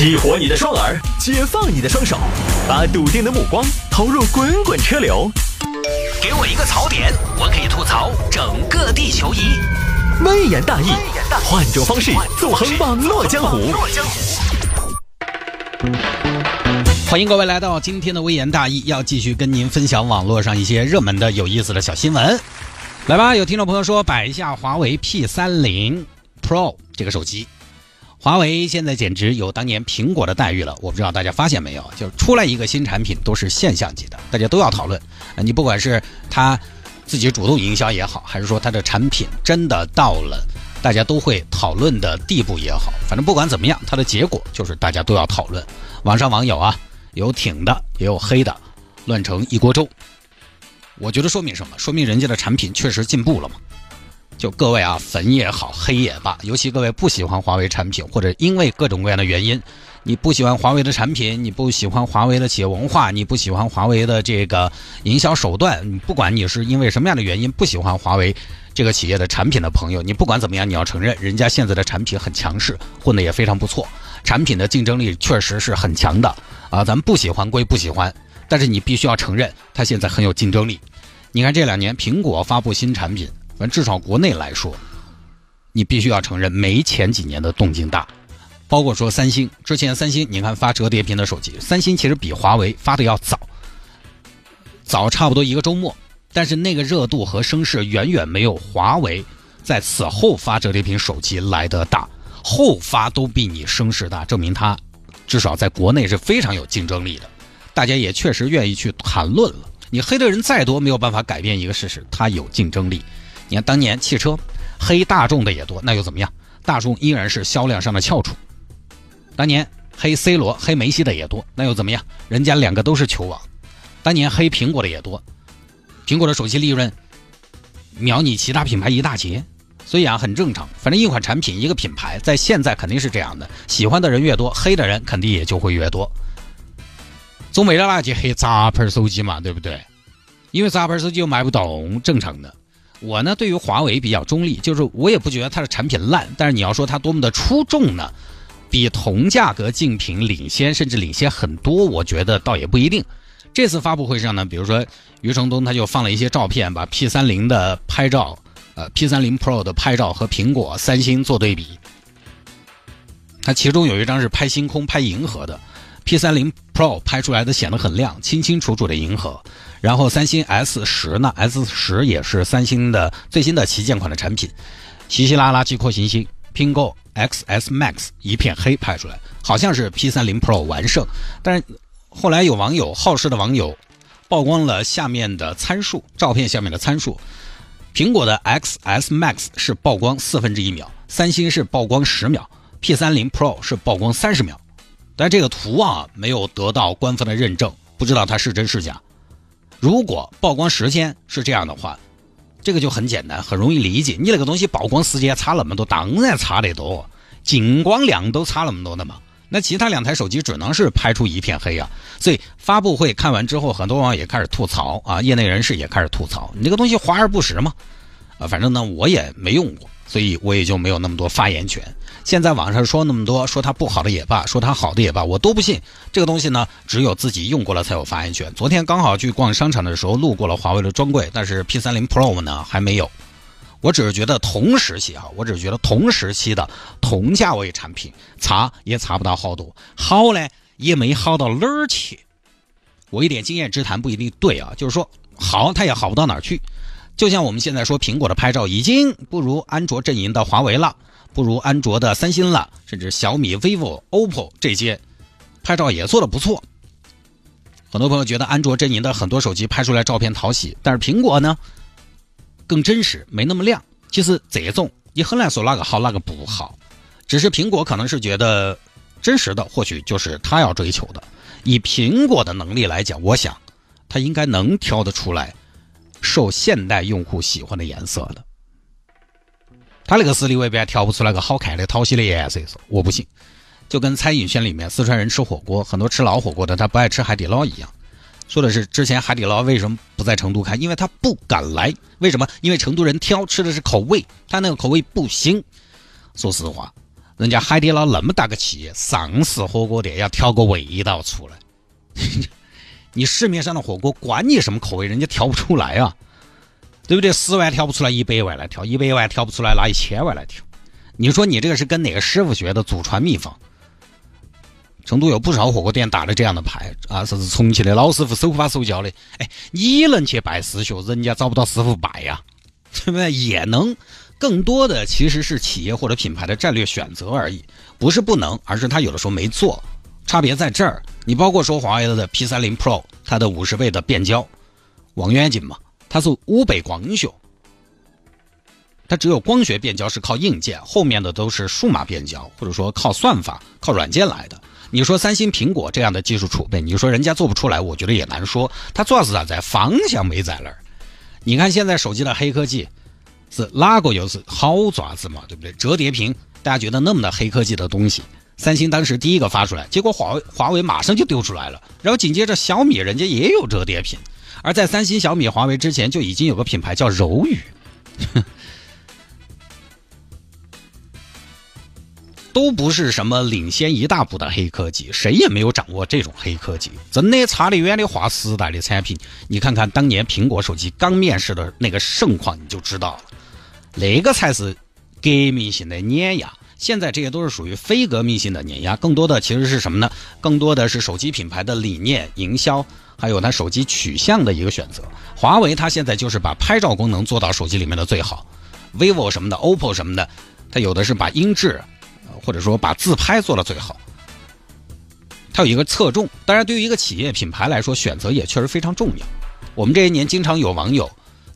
激活你的双耳，解放你的双手，把笃定的目光投入滚滚车流。给我一个槽点，我可以吐槽整个地球仪。微言大义，换种方式纵横网络江湖。欢迎各位来到今天的微言大义，要继续跟您分享网络上一些热门的、有意思的小新闻。来吧，有听众朋友说摆一下华为 P 三零 Pro 这个手机。华为现在简直有当年苹果的待遇了，我不知道大家发现没有，就是出来一个新产品都是现象级的，大家都要讨论。你不管是它自己主动营销也好，还是说它的产品真的到了大家都会讨论的地步也好，反正不管怎么样，它的结果就是大家都要讨论。网上网友啊，有挺的，也有黑的，乱成一锅粥。我觉得说明什么？说明人家的产品确实进步了嘛。就各位啊，粉也好，黑也罢，尤其各位不喜欢华为产品，或者因为各种各样的原因，你不喜欢华为的产品，你不喜欢华为的企业文化，你不喜欢华为的这个营销手段，不管你是因为什么样的原因不喜欢华为这个企业的产品的朋友，你不管怎么样，你要承认人家现在的产品很强势，混的也非常不错，产品的竞争力确实是很强的啊。咱们不喜欢归不喜欢，但是你必须要承认它现在很有竞争力。你看这两年苹果发布新产品。反正至少国内来说，你必须要承认没前几年的动静大。包括说三星之前，三星你看发折叠屏的手机，三星其实比华为发的要早，早差不多一个周末。但是那个热度和声势远远没有华为在此后发折叠屏手机来的大，后发都比你声势大，证明它至少在国内是非常有竞争力的。大家也确实愿意去谈论了。你黑的人再多，没有办法改变一个事实，它有竞争力。你看，当年汽车黑大众的也多，那又怎么样？大众依然是销量上的翘楚。当年黑 C 罗、黑梅西的也多，那又怎么样？人家两个都是球王。当年黑苹果的也多，苹果的手机利润秒你其他品牌一大截。所以啊，很正常。反正一款产品、一个品牌，在现在肯定是这样的：喜欢的人越多，黑的人肯定也就会越多。总没了那去黑杂牌手机嘛，对不对？因为杂牌手机又卖不动，正常的。我呢，对于华为比较中立，就是我也不觉得它的产品烂，但是你要说它多么的出众呢？比同价格竞品领先，甚至领先很多，我觉得倒也不一定。这次发布会上呢，比如说余承东他就放了一些照片，把 P 三零的拍照，呃，P 三零 Pro 的拍照和苹果、三星做对比。它其中有一张是拍星空、拍银河的。P 三零 Pro 拍出来的显得很亮，清清楚楚的银河。然后三星 S 十呢？S 十也是三星的最新的旗舰款的产品，稀稀拉拉几颗星星。苹果 XS Max 一片黑拍出来，好像是 P 三零 Pro 完胜。但是后来有网友好事的网友曝光了下面的参数，照片下面的参数，苹果的 XS Max 是曝光四分之一秒，三星是曝光十秒，P 三零 Pro 是曝光三十秒。但这个图啊没有得到官方的认证，不知道它是真是假。如果曝光时间是这样的话，这个就很简单，很容易理解。你那个东西曝光时间差那么多，当然差得多，进光量都差那么多的嘛。那其他两台手机只能是拍出一片黑啊。所以发布会看完之后，很多网友也开始吐槽啊，业内人士也开始吐槽，你这个东西华而不实嘛。啊，反正呢我也没用过。所以我也就没有那么多发言权。现在网上说那么多，说它不好的也罢，说它好的也罢，我都不信。这个东西呢，只有自己用过了才有发言权。昨天刚好去逛商场的时候，路过了华为的专柜，但是 P 三零 Pro 呢还没有。我只是觉得同时期啊，我只是觉得同时期的同价位产品差也差不到好多，好呢也没好到哪儿去。我一点经验之谈不一定对啊，就是说好它也好不到哪儿去。就像我们现在说，苹果的拍照已经不如安卓阵营的华为了，不如安卓的三星了，甚至小米、vivo、oppo 这些拍照也做的不错。很多朋友觉得安卓阵营的很多手机拍出来照片讨喜，但是苹果呢更真实，没那么亮。其实这种你很难说哪个好哪个不好，只是苹果可能是觉得真实的，或许就是他要追求的。以苹果的能力来讲，我想他应该能挑得出来。受现代用户喜欢的颜色的，他那个实力未必还调不出来个好看的讨喜的颜色，我不信。就跟餐饮圈里面四川人吃火锅，很多吃老火锅的他不爱吃海底捞一样，说的是之前海底捞为什么不在成都开？因为他不敢来。为什么？因为成都人挑吃的是口味，他那个口味不行。说实话，人家海底捞那么大个企业，上市火锅店要挑个味道出来。你市面上的火锅管你什么口味，人家调不出来啊，对不对？十万调不出来，一百万来调；一百万调不出来，拿一千万来调。你说你这个是跟哪个师傅学的？祖传秘方？成都有不少火锅店打着这样的牌啊，是重庆的老师傅手把手教的。哎，你能去拜师学，人家找不到师傅拜呀，对不对？也能。更多的其实是企业或者品牌的战略选择而已，不是不能，而是他有的时候没做。差别在这儿。你包括说华为的 P 三零 Pro，它的五十倍的变焦望远镜嘛，它是五倍光学，它只有光学变焦是靠硬件，后面的都是数码变焦，或者说靠算法、靠软件来的。你说三星、苹果这样的技术储备，你说人家做不出来，我觉得也难说。它主要是咋在方向没在那儿。你看现在手机的黑科技。是哪个又是好爪子嘛？对不对？折叠屏，大家觉得那么的黑科技的东西，三星当时第一个发出来，结果华为华为马上就丢出来了。然后紧接着小米人家也有折叠屏，而在三星、小米、华为之前就已经有个品牌叫柔宇，都不是什么领先一大步的黑科技，谁也没有掌握这种黑科技，真的差得远的划时代的产品。你看看当年苹果手机刚面世的那个盛况，你就知道了。那个才是革命性的碾压，现在这些都是属于非革命性的碾压，更多的其实是什么呢？更多的是手机品牌的理念、营销，还有它手机取向的一个选择。华为它现在就是把拍照功能做到手机里面的最好，vivo 什么的，OPPO 什么的，它有的是把音质，或者说把自拍做到最好。它有一个侧重，当然对于一个企业品牌来说，选择也确实非常重要。我们这些年经常有网友。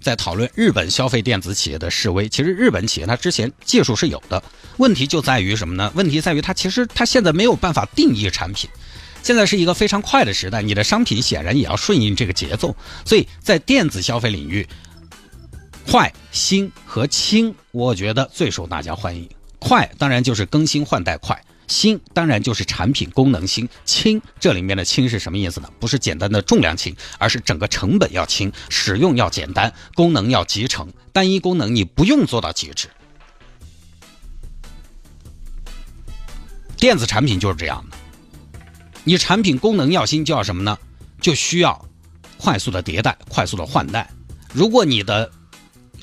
在讨论日本消费电子企业的示威，其实日本企业它之前技术是有的，问题就在于什么呢？问题在于它其实它现在没有办法定义产品，现在是一个非常快的时代，你的商品显然也要顺应这个节奏，所以在电子消费领域，快、新和轻，我觉得最受大家欢迎。快当然就是更新换代快。新当然就是产品功能轻，轻这里面的轻是什么意思呢？不是简单的重量轻，而是整个成本要轻，使用要简单，功能要集成，单一功能你不用做到极致。电子产品就是这样的，你产品功能要新，就要什么呢？就需要快速的迭代，快速的换代。如果你的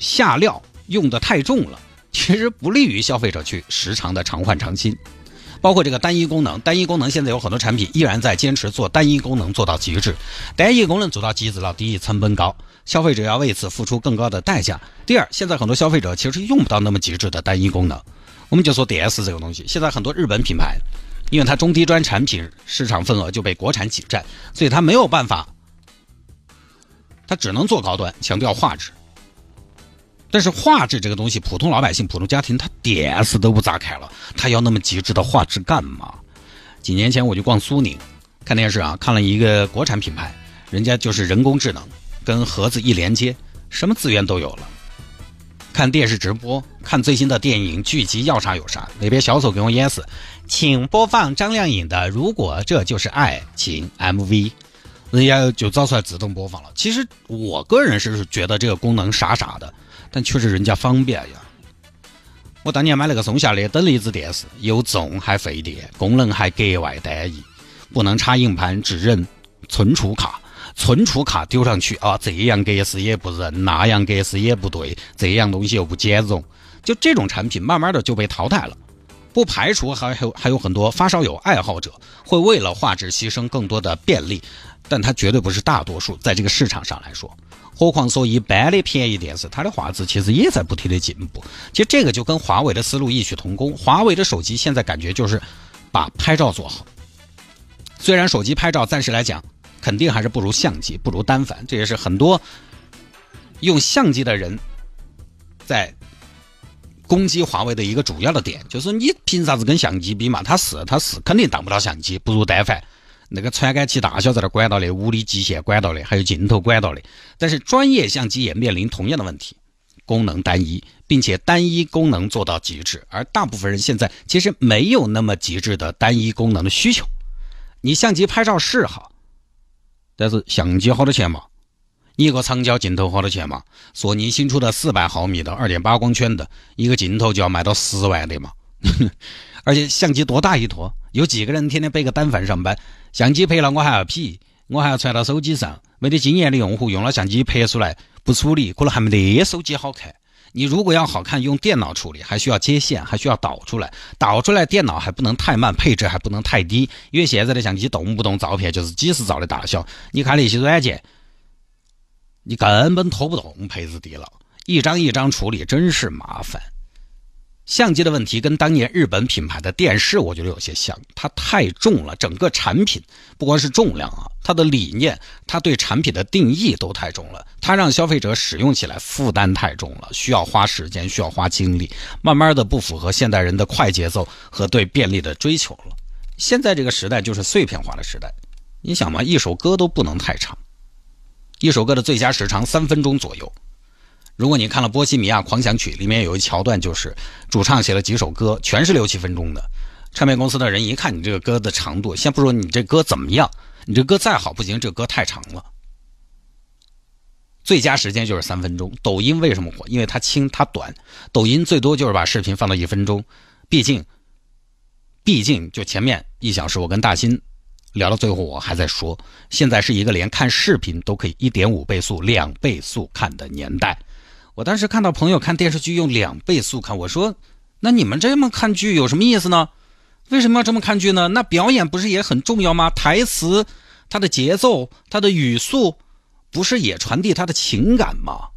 下料用的太重了，其实不利于消费者去时常的常换常新。包括这个单一功能，单一功能现在有很多产品依然在坚持做单一功能做到极致，单一功能做到极致了，第一成本高，消费者要为此付出更高的代价。第二，现在很多消费者其实用不到那么极致的单一功能。我们就说 DS 这个东西，现在很多日本品牌，因为它中低端产品市场份额就被国产挤占，所以它没有办法，它只能做高端，强调画质。但是画质这个东西，普通老百姓、普通家庭他点死都不咋看了，他要那么极致的画质干嘛？几年前我就逛苏宁看电视啊，看了一个国产品牌，人家就是人工智能，跟盒子一连接，什么资源都有了。看电视直播，看最新的电影剧集要啥有啥。那边小丑给我演示，请播放张靓颖的《如果这就是爱情》MV，人家就造出来自动播放了。其实我个人是觉得这个功能傻傻的。但确实人家方便呀！我当年买了个松下的等离子电视，又重还费电，功能还格外单一，不能插硬盘，只认存储卡。存储卡丢上去啊，这样格式也不认，那样格式也不对，这样东西又不兼容。就这种产品，慢慢的就被淘汰了。不排除还有还有很多发烧友爱好者会为了画质牺牲更多的便利，但它绝对不是大多数，在这个市场上来说。何况说一般的便宜电视，它的画质其实也在不停的进步。其实这个就跟华为的思路异曲同工。华为的手机现在感觉就是把拍照做好。虽然手机拍照暂时来讲肯定还是不如相机，不如单反，这也是很多用相机的人在攻击华为的一个主要的点，就是你凭啥子跟相机比嘛？它是它是肯定当不到相机，不如单反。那个传感器大小在那管道的，物理极限管道的，还有镜头管道的。但是专业相机也面临同样的问题，功能单一，并且单一功能做到极致。而大部分人现在其实没有那么极致的单一功能的需求。你相机拍照是好，但是相机好多钱嘛？你一个长焦镜头好多钱嘛？索尼新出的四百毫米的二点八光圈的一个镜头就要卖到十万的嘛？而且相机多大一坨？有几个人天天背个单反上班？相机拍了我还要 P，我还要传到手机上。没得经验的用户用了相机拍出来不处理，可能还没得手机好看。你如果要好看，用电脑处理，还需要接线，还需要导出来，导出来电脑还不能太慢，配置还不能太低，因为现在的相机动不动照片就是几十兆的大小，你看那些软件，你根本拖不动配置低了，一张一张处理真是麻烦。相机的问题跟当年日本品牌的电视，我觉得有些像，它太重了，整个产品不光是重量啊，它的理念，它对产品的定义都太重了，它让消费者使用起来负担太重了，需要花时间，需要花精力，慢慢的不符合现代人的快节奏和对便利的追求了。现在这个时代就是碎片化的时代，你想嘛，一首歌都不能太长，一首歌的最佳时长三分钟左右。如果你看了《波西米亚狂想曲》，里面有一桥段，就是主唱写了几首歌，全是六七分钟的。唱片公司的人一看你这个歌的长度，先不说你这歌怎么样，你这歌再好不行，这歌太长了。最佳时间就是三分钟。抖音为什么火？因为它轻它短。抖音最多就是把视频放到一分钟，毕竟，毕竟就前面一小时，我跟大新聊到最后，我还在说，现在是一个连看视频都可以一点五倍速、两倍速看的年代。我当时看到朋友看电视剧用两倍速看，我说：“那你们这么看剧有什么意思呢？为什么要这么看剧呢？那表演不是也很重要吗？台词、它的节奏、它的语速，不是也传递它的情感吗？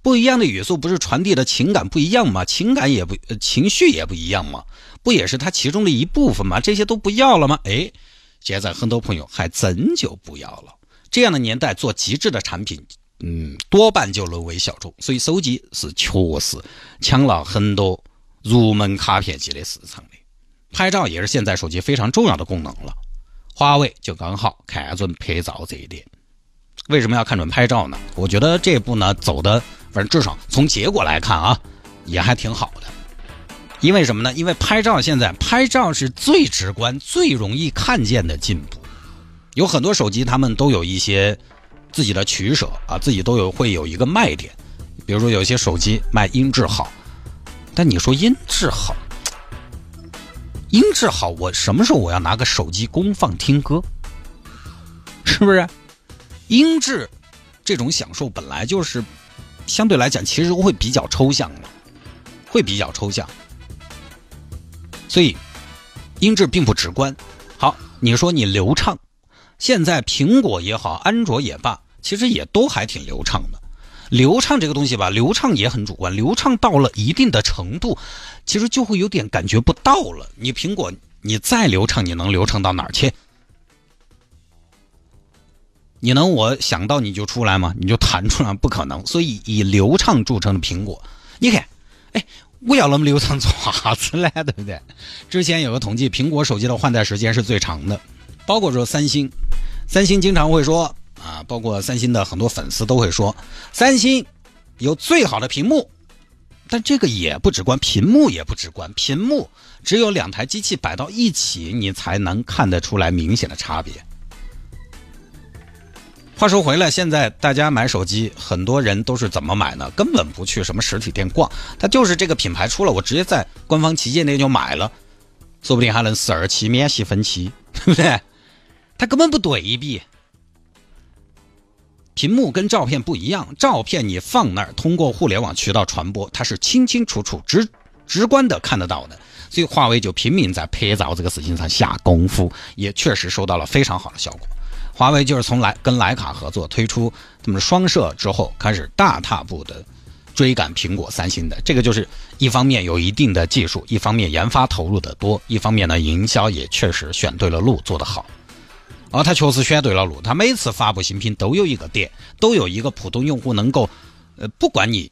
不一样的语速不是传递的情感不一样吗？情感也不情绪也不一样吗？不也是它其中的一部分吗？这些都不要了吗？哎，现在很多朋友还真就不要了。这样的年代做极致的产品。”嗯，多半就沦为小众，所以手机是确实抢了很多入门卡片机的市场的。拍照也是现在手机非常重要的功能了，华为就刚好看准拍照这一点。为什么要看准拍照呢？我觉得这步呢走的，反正至少从结果来看啊，也还挺好的。因为什么呢？因为拍照现在拍照是最直观、最容易看见的进步。有很多手机他们都有一些。自己的取舍啊，自己都有会有一个卖点，比如说有些手机卖音质好，但你说音质好，音质好，我什么时候我要拿个手机公放听歌？是不是？音质这种享受本来就是相对来讲，其实会比较抽象的，会比较抽象，所以音质并不直观。好，你说你流畅。现在苹果也好，安卓也罢，其实也都还挺流畅的。流畅这个东西吧，流畅也很主观。流畅到了一定的程度，其实就会有点感觉不到了。你苹果，你再流畅，你能流畅到哪儿去？你能我想到你就出来吗？你就弹出来？不可能。所以以流畅著称的苹果，你看，哎，我要那么流畅做啥子呢？对不对？之前有个统计，苹果手机的换代时间是最长的。包括说三星，三星经常会说啊，包括三星的很多粉丝都会说，三星有最好的屏幕，但这个也不直观，屏幕也不直观，屏幕只有两台机器摆到一起，你才能看得出来明显的差别。话说回来，现在大家买手机，很多人都是怎么买呢？根本不去什么实体店逛，他就是这个品牌出了，我直接在官方旗舰店就买了，说不定还能四二七免息分期，对不对？他根本不对比，屏幕跟照片不一样。照片你放那儿，通过互联网渠道传播，它是清清楚楚、直直观的看得到的。所以华为就拼命在拍照这个事情上下功夫，也确实收到了非常好的效果。华为就是从来跟徕卡合作推出他们双摄之后，开始大踏步的追赶苹果、三星的。这个就是一方面有一定的技术，一方面研发投入的多，一方面呢营销也确实选对了路，做得好。哦，他确实选对了路。他每次发布新品都有一个点，都有一个普通用户能够，呃，不管你，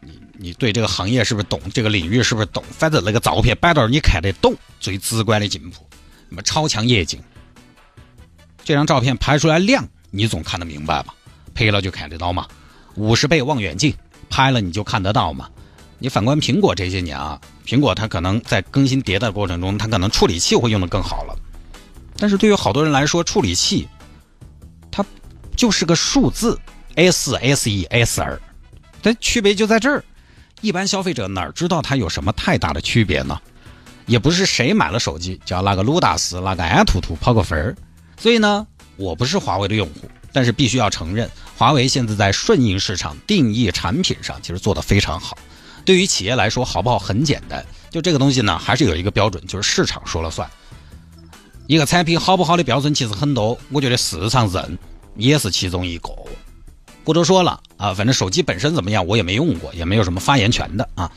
你你对这个行业是不是懂，这个领域是不是懂，反正那个照片摆到你看得懂，最直观的进步。什么超强夜景，这张照片拍出来亮，你总看得明白吧？拍了就看得到嘛。五十倍望远镜拍了你就看得到嘛。你反观苹果这些年啊，苹果它可能在更新迭代过程中，它可能处理器会用的更好了。但是对于好多人来说，处理器它就是个数字，S S E S R，它区别就在这儿。一般消费者哪知道它有什么太大的区别呢？也不是谁买了手机就要拿个鲁大师、拿个安图图跑个分儿。所以呢，我不是华为的用户，但是必须要承认，华为现在在顺应市场、定义产品上其实做得非常好。对于企业来说，好不好很简单，就这个东西呢，还是有一个标准，就是市场说了算。一个产品好不好的标准其实很多，我觉得市场认也是其中一个。不多说了啊，反正手机本身怎么样，我也没用过，也没有什么发言权的啊。